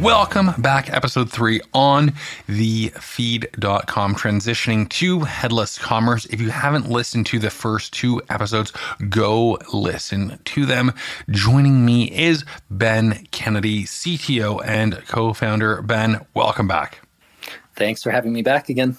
Welcome back, episode three on the feed.com, transitioning to headless commerce. If you haven't listened to the first two episodes, go listen to them. Joining me is Ben Kennedy, CTO and co founder. Ben, welcome back. Thanks for having me back again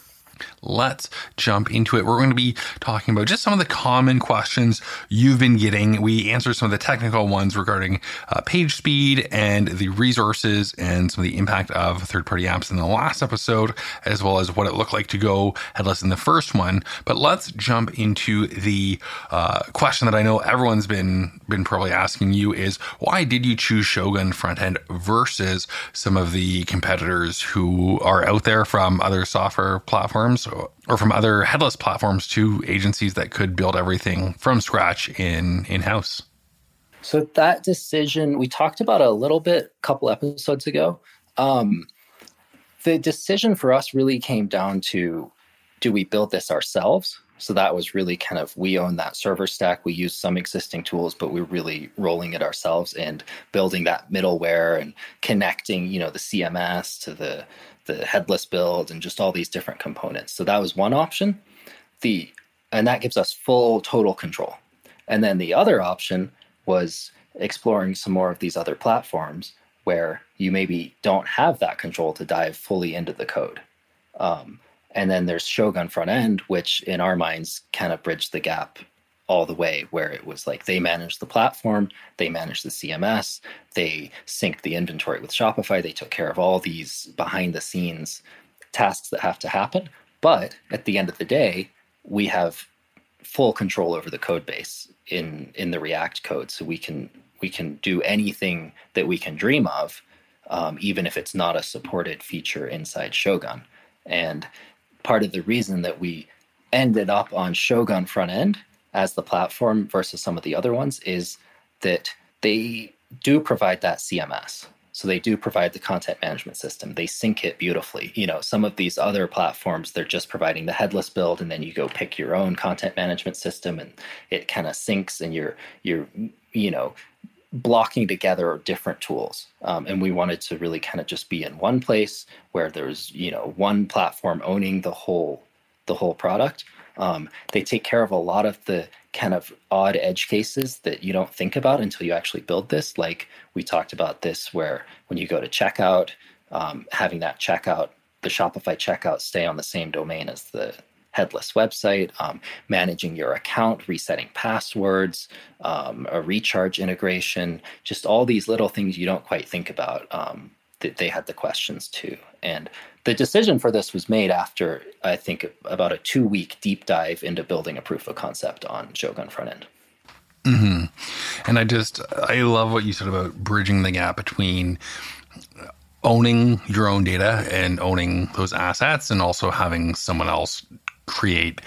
let's jump into it. We're going to be talking about just some of the common questions you've been getting. We answer some of the technical ones regarding uh, page speed and the resources and some of the impact of third party apps in the last episode, as well as what it looked like to go headless in the first one. But let's jump into the uh, question that I know everyone's been been probably asking you is why did you choose Shogun front end versus some of the competitors who are out there from other software platforms? Or from other headless platforms to agencies that could build everything from scratch in in house? So that decision we talked about a little bit a couple episodes ago. Um, the decision for us really came down to do we build this ourselves? So that was really kind of we own that server stack. We use some existing tools, but we're really rolling it ourselves and building that middleware and connecting, you know, the CMS to the the headless build and just all these different components. So that was one option. The and that gives us full total control. And then the other option was exploring some more of these other platforms where you maybe don't have that control to dive fully into the code. Um, and then there's Shogun front end, which in our minds kind of bridged the gap all the way where it was like they managed the platform, they managed the CMS, they synced the inventory with Shopify, they took care of all these behind the scenes tasks that have to happen. But at the end of the day, we have full control over the code base in in the React code, so we can we can do anything that we can dream of, um, even if it's not a supported feature inside Shogun. And part of the reason that we ended up on Shogun front end as the platform versus some of the other ones is that they do provide that CMS. So they do provide the content management system. They sync it beautifully. You know, some of these other platforms, they're just providing the headless build and then you go pick your own content management system and it kind of syncs and you're you're you know blocking together different tools. Um, and we wanted to really kind of just be in one place where there's, you know, one platform owning the whole the whole product um, they take care of a lot of the kind of odd edge cases that you don't think about until you actually build this. Like we talked about this, where when you go to checkout, um, having that checkout, the Shopify checkout stay on the same domain as the headless website, um, managing your account, resetting passwords, um, a recharge integration, just all these little things you don't quite think about um, that they had the questions too. And the decision for this was made after I think about a two week deep dive into building a proof of concept on Shogun front end. Mm-hmm. And I just I love what you said about bridging the gap between owning your own data and owning those assets, and also having someone else create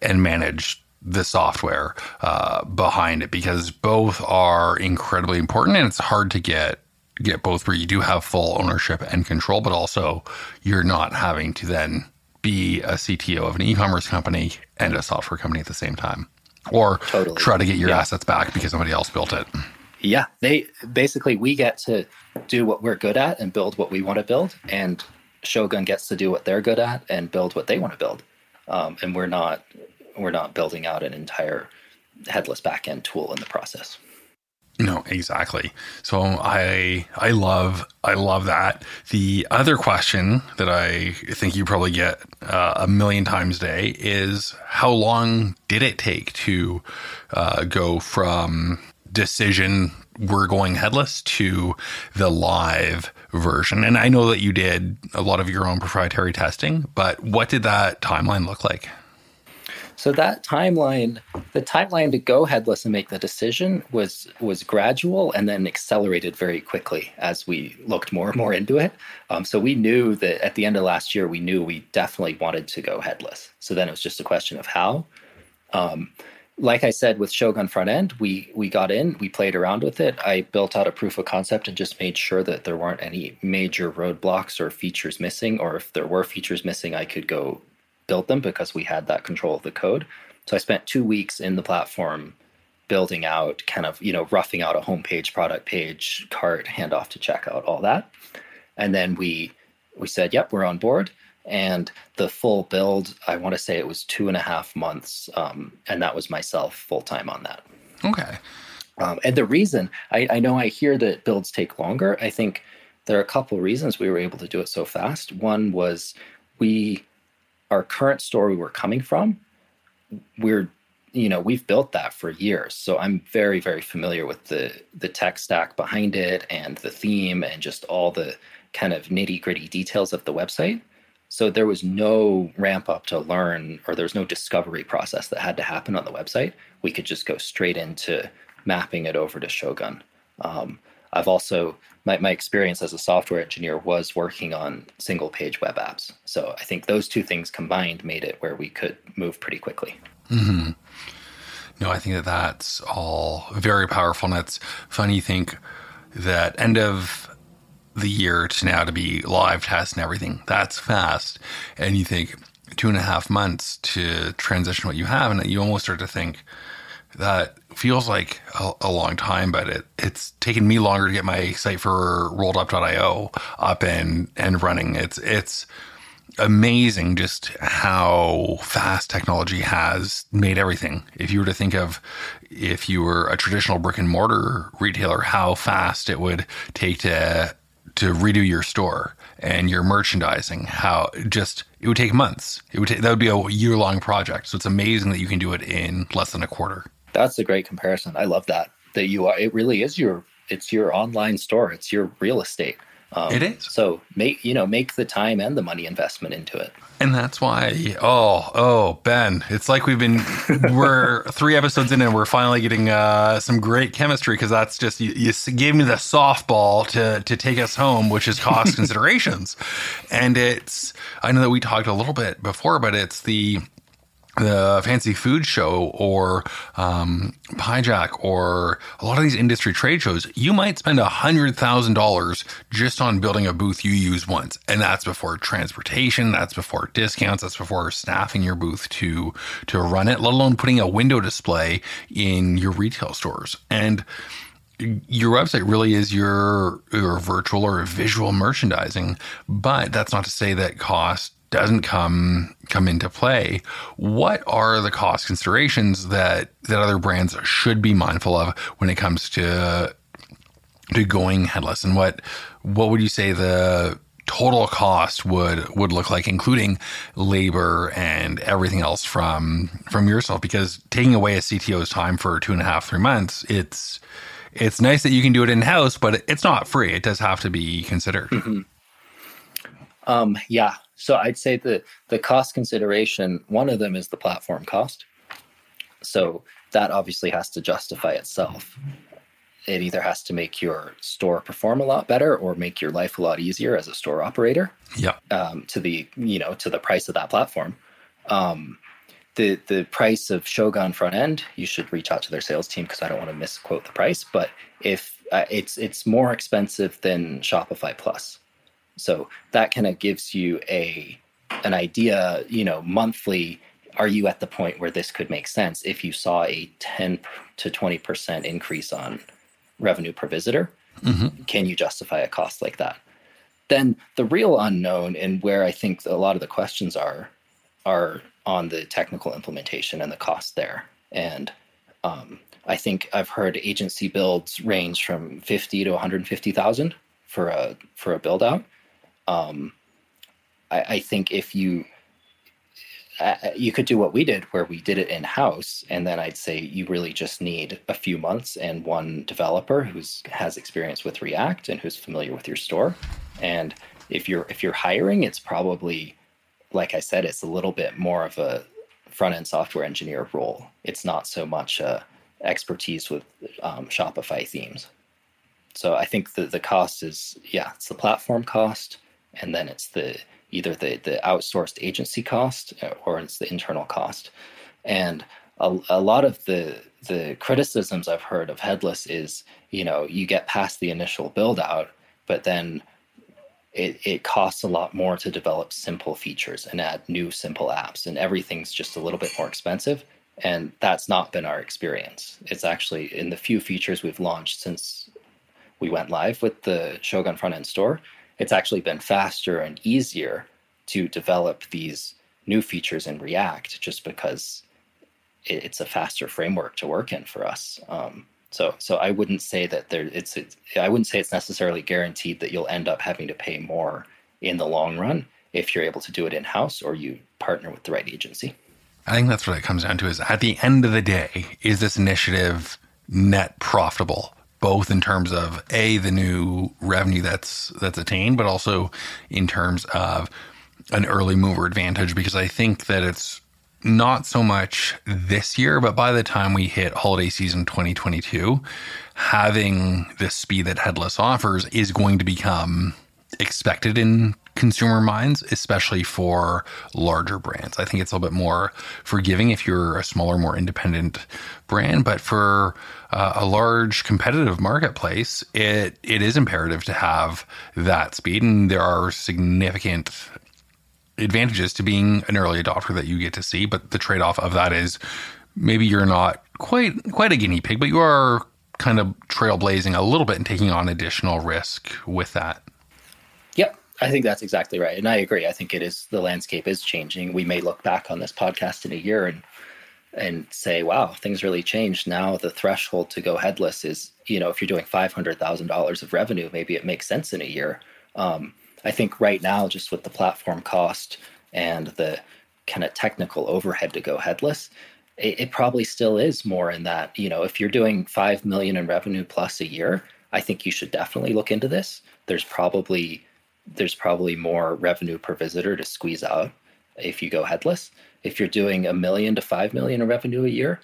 and manage the software uh, behind it because both are incredibly important and it's hard to get get both where you do have full ownership and control, but also you're not having to then be a CTO of an e-commerce company and a software company at the same time, or totally. try to get your yeah. assets back because somebody else built it. Yeah, they basically we get to do what we're good at and build what we want to build, and Shogun gets to do what they're good at and build what they want to build. Um, and we're not we're not building out an entire headless backend tool in the process. No, exactly. So I I love I love that. The other question that I think you probably get uh, a million times a day is how long did it take to uh, go from decision we're going headless to the live version? And I know that you did a lot of your own proprietary testing, but what did that timeline look like? So that timeline, the timeline to go headless and make the decision was was gradual and then accelerated very quickly as we looked more and more into it. Um, so we knew that at the end of last year, we knew we definitely wanted to go headless. So then it was just a question of how. Um, like I said, with Shogun front end, we we got in, we played around with it. I built out a proof of concept and just made sure that there weren't any major roadblocks or features missing, or if there were features missing, I could go build them because we had that control of the code. So I spent two weeks in the platform building out, kind of, you know, roughing out a homepage, product page, cart, handoff to checkout, all that. And then we we said, yep, we're on board. And the full build, I want to say it was two and a half months. Um, and that was myself full time on that. Okay. Um, and the reason I, I know I hear that builds take longer. I think there are a couple of reasons we were able to do it so fast. One was we our current store we were coming from, we're you know we've built that for years so i'm very very familiar with the the tech stack behind it and the theme and just all the kind of nitty gritty details of the website so there was no ramp up to learn or there was no discovery process that had to happen on the website we could just go straight into mapping it over to shogun um, I've also my, my experience as a software engineer was working on single page web apps. So I think those two things combined made it where we could move pretty quickly. Mm-hmm. No, I think that that's all very powerful. And it's funny you think that end of the year to now to be live test and everything, that's fast. And you think two and a half months to transition what you have. And you almost start to think, that feels like a, a, long time, but it, it's taken me longer to get my site for rolledup.io up and, and running. It's, it's amazing just how fast technology has made everything. If you were to think of if you were a traditional brick and mortar retailer, how fast it would take to, to redo your store and your merchandising, how just it would take months. It would take, that would be a year long project. So it's amazing that you can do it in less than a quarter. That's a great comparison. I love that. That you are. It really is your. It's your online store. It's your real estate. Um, it is. So make you know make the time and the money investment into it. And that's why. Oh, oh, Ben, it's like we've been we're three episodes in and we're finally getting uh, some great chemistry because that's just you, you gave me the softball to to take us home, which is cost considerations, and it's. I know that we talked a little bit before, but it's the the fancy food show or um, Jack or a lot of these industry trade shows, you might spend a hundred thousand dollars just on building a booth you use once, and that's before transportation, that's before discounts, that's before staffing your booth to to run it, let alone putting a window display in your retail stores. And your website really is your your virtual or visual merchandising, but that's not to say that cost doesn't come come into play, what are the cost considerations that that other brands should be mindful of when it comes to to going headless? And what what would you say the total cost would would look like, including labor and everything else from from yourself? Because taking away a CTO's time for two and a half, three months, it's it's nice that you can do it in house, but it's not free. It does have to be considered. Mm-hmm. Um, yeah, so I'd say the the cost consideration, one of them is the platform cost. So that obviously has to justify itself. It either has to make your store perform a lot better or make your life a lot easier as a store operator. Yeah. Um, to the you know to the price of that platform. Um, the the price of Shogun front end, you should reach out to their sales team because I don't want to misquote the price. But if uh, it's it's more expensive than Shopify Plus, so that kind of gives you a an idea, you know, monthly are you at the point where this could make sense if you saw a 10 to 20% increase on revenue per visitor? Mm-hmm. Can you justify a cost like that? Then the real unknown and where I think a lot of the questions are are on the technical implementation and the cost there. And um, I think I've heard agency builds range from 50 to 150,000 for a for a build out um, I, I think if you uh, you could do what we did where we did it in house and then i'd say you really just need a few months and one developer who's has experience with react and who's familiar with your store and if you're if you're hiring it's probably like i said it's a little bit more of a front end software engineer role. It's not so much uh, expertise with um, Shopify themes. So I think the the cost is yeah, it's the platform cost, and then it's the either the the outsourced agency cost uh, or it's the internal cost. And a, a lot of the the criticisms I've heard of headless is you know you get past the initial build out, but then it, it costs a lot more to develop simple features and add new simple apps and everything's just a little bit more expensive and that's not been our experience it's actually in the few features we've launched since we went live with the Shogun front end store, it's actually been faster and easier to develop these new features in React just because it's a faster framework to work in for us. Um, so, so I wouldn't say that there. It's, it's. I wouldn't say it's necessarily guaranteed that you'll end up having to pay more in the long run if you're able to do it in house or you partner with the right agency. I think that's what it comes down to. Is at the end of the day, is this initiative net profitable? Both in terms of a the new revenue that's that's attained, but also in terms of an early mover advantage. Because I think that it's not so much this year, but by the time we hit holiday season 2022, having the speed that Headless offers is going to become expected in consumer minds, especially for larger brands. I think it's a little bit more forgiving if you're a smaller, more independent brand, but for uh, a large competitive marketplace, it it is imperative to have that speed, and there are significant advantages to being an early adopter that you get to see. But the trade off of that is maybe you're not quite quite a guinea pig, but you are kind of trailblazing a little bit and taking on additional risk with that. I think that's exactly right. And I agree. I think it is the landscape is changing. We may look back on this podcast in a year and and say, wow, things really changed. Now the threshold to go headless is, you know, if you're doing $500,000 of revenue, maybe it makes sense in a year. Um, I think right now, just with the platform cost and the kind of technical overhead to go headless, it, it, probably still is more in that, you know, if you're doing 5 million in revenue plus a year, I think you should definitely look into this. There's probably there's probably more revenue per visitor to squeeze out if you go headless if you're doing a million to five million in revenue a year,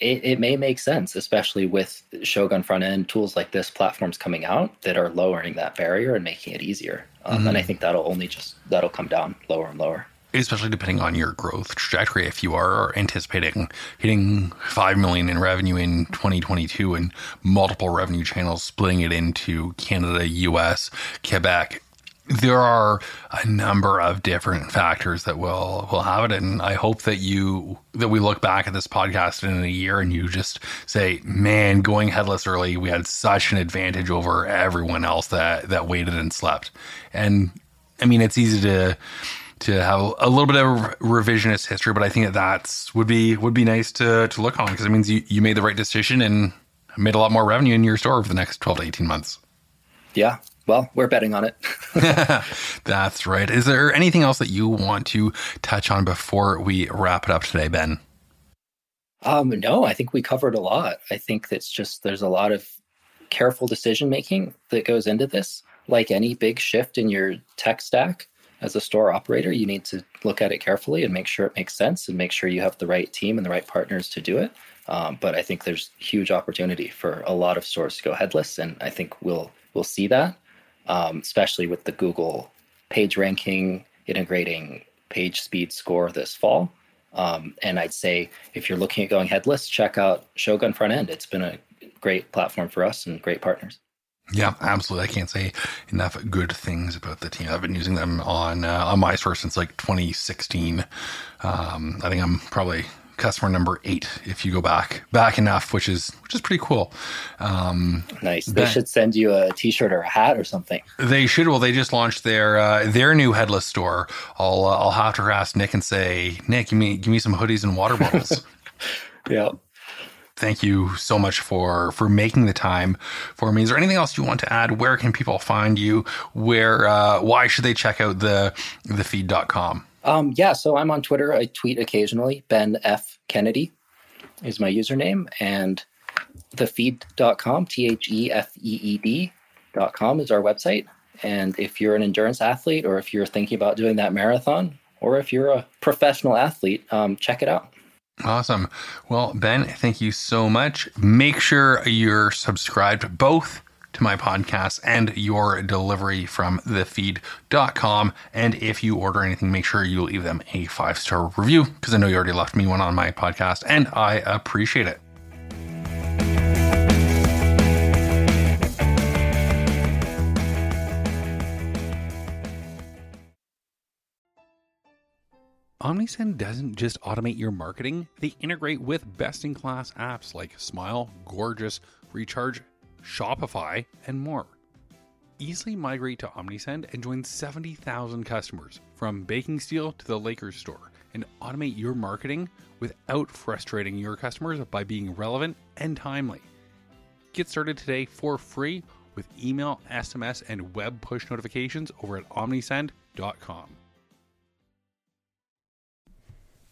it, it, may make sense, especially with Shogun front end tools like this, platforms coming out that are lowering that barrier and making it easier. Um, mm-hmm. And I mm-hmm. think that'll only just that'll come down lower and lower. Especially depending on your growth trajectory. If you are anticipating hitting five million in revenue in 2022 and multiple revenue channels, splitting it into Canada, US, Quebec, there are a number of different factors that will will have it. And i hope that you that we look back at this podcast in a year and you just say man going headless early we had such an advantage over everyone else that that waited and slept. And i mean it's easy to to have a little bit of revisionist history but i think that that's would be would be nice to to look on because it means you, you made the right decision and made a lot more revenue in your store over the next 12 to 18 months. Yeah well, we're betting on it. That's right. Is there anything else that you want to touch on before we wrap it up today, Ben? Um, no, I think we covered a lot. I think that's just there's a lot of careful decision making that goes into this. Like any big shift in your tech stack as a store operator, you need to look at it carefully and make sure it makes sense and make sure you have the right team and the right partners to do it. Um, but I think there's huge opportunity for a lot of stores to go headless, and I think we'll we'll see that um, especially with the Google page ranking integrating page speed score this fall. Um, and I'd say if you're looking at going headless, check out Shogun Front End. It's been a great platform for us and great partners. Yeah, absolutely. I can't say enough good things about the team. I've been using them on uh, on my store since like 2016. Um, I think I'm probably customer number eight if you go back back enough, which is which is pretty cool. Um, nice. They should send you a T-shirt or a hat or something. They should. Well, they just launched their uh, their new headless store. I'll uh, I'll have to ask Nick and say, Nick, give me give me some hoodies and water bottles. yeah. Thank you so much for for making the time for me. Is there anything else you want to add? Where can people find you? Where uh, why should they check out the thefeed.com? Um, yeah, so I'm on Twitter. I tweet occasionally. Ben F. Kennedy is my username. And thefeed.com, T H E F E E D.com is our website. And if you're an endurance athlete or if you're thinking about doing that marathon, or if you're a professional athlete, um, check it out. Awesome. Well, Ben, thank you so much. Make sure you're subscribed both to my podcast and your delivery from thefeed.com. And if you order anything, make sure you leave them a five star review because I know you already left me one on my podcast and I appreciate it. OmniSend doesn't just automate your marketing, they integrate with best in class apps like Smile, Gorgeous, Recharge, Shopify, and more. Easily migrate to OmniSend and join 70,000 customers from Baking Steel to the Lakers store and automate your marketing without frustrating your customers by being relevant and timely. Get started today for free with email, SMS, and web push notifications over at omnisend.com.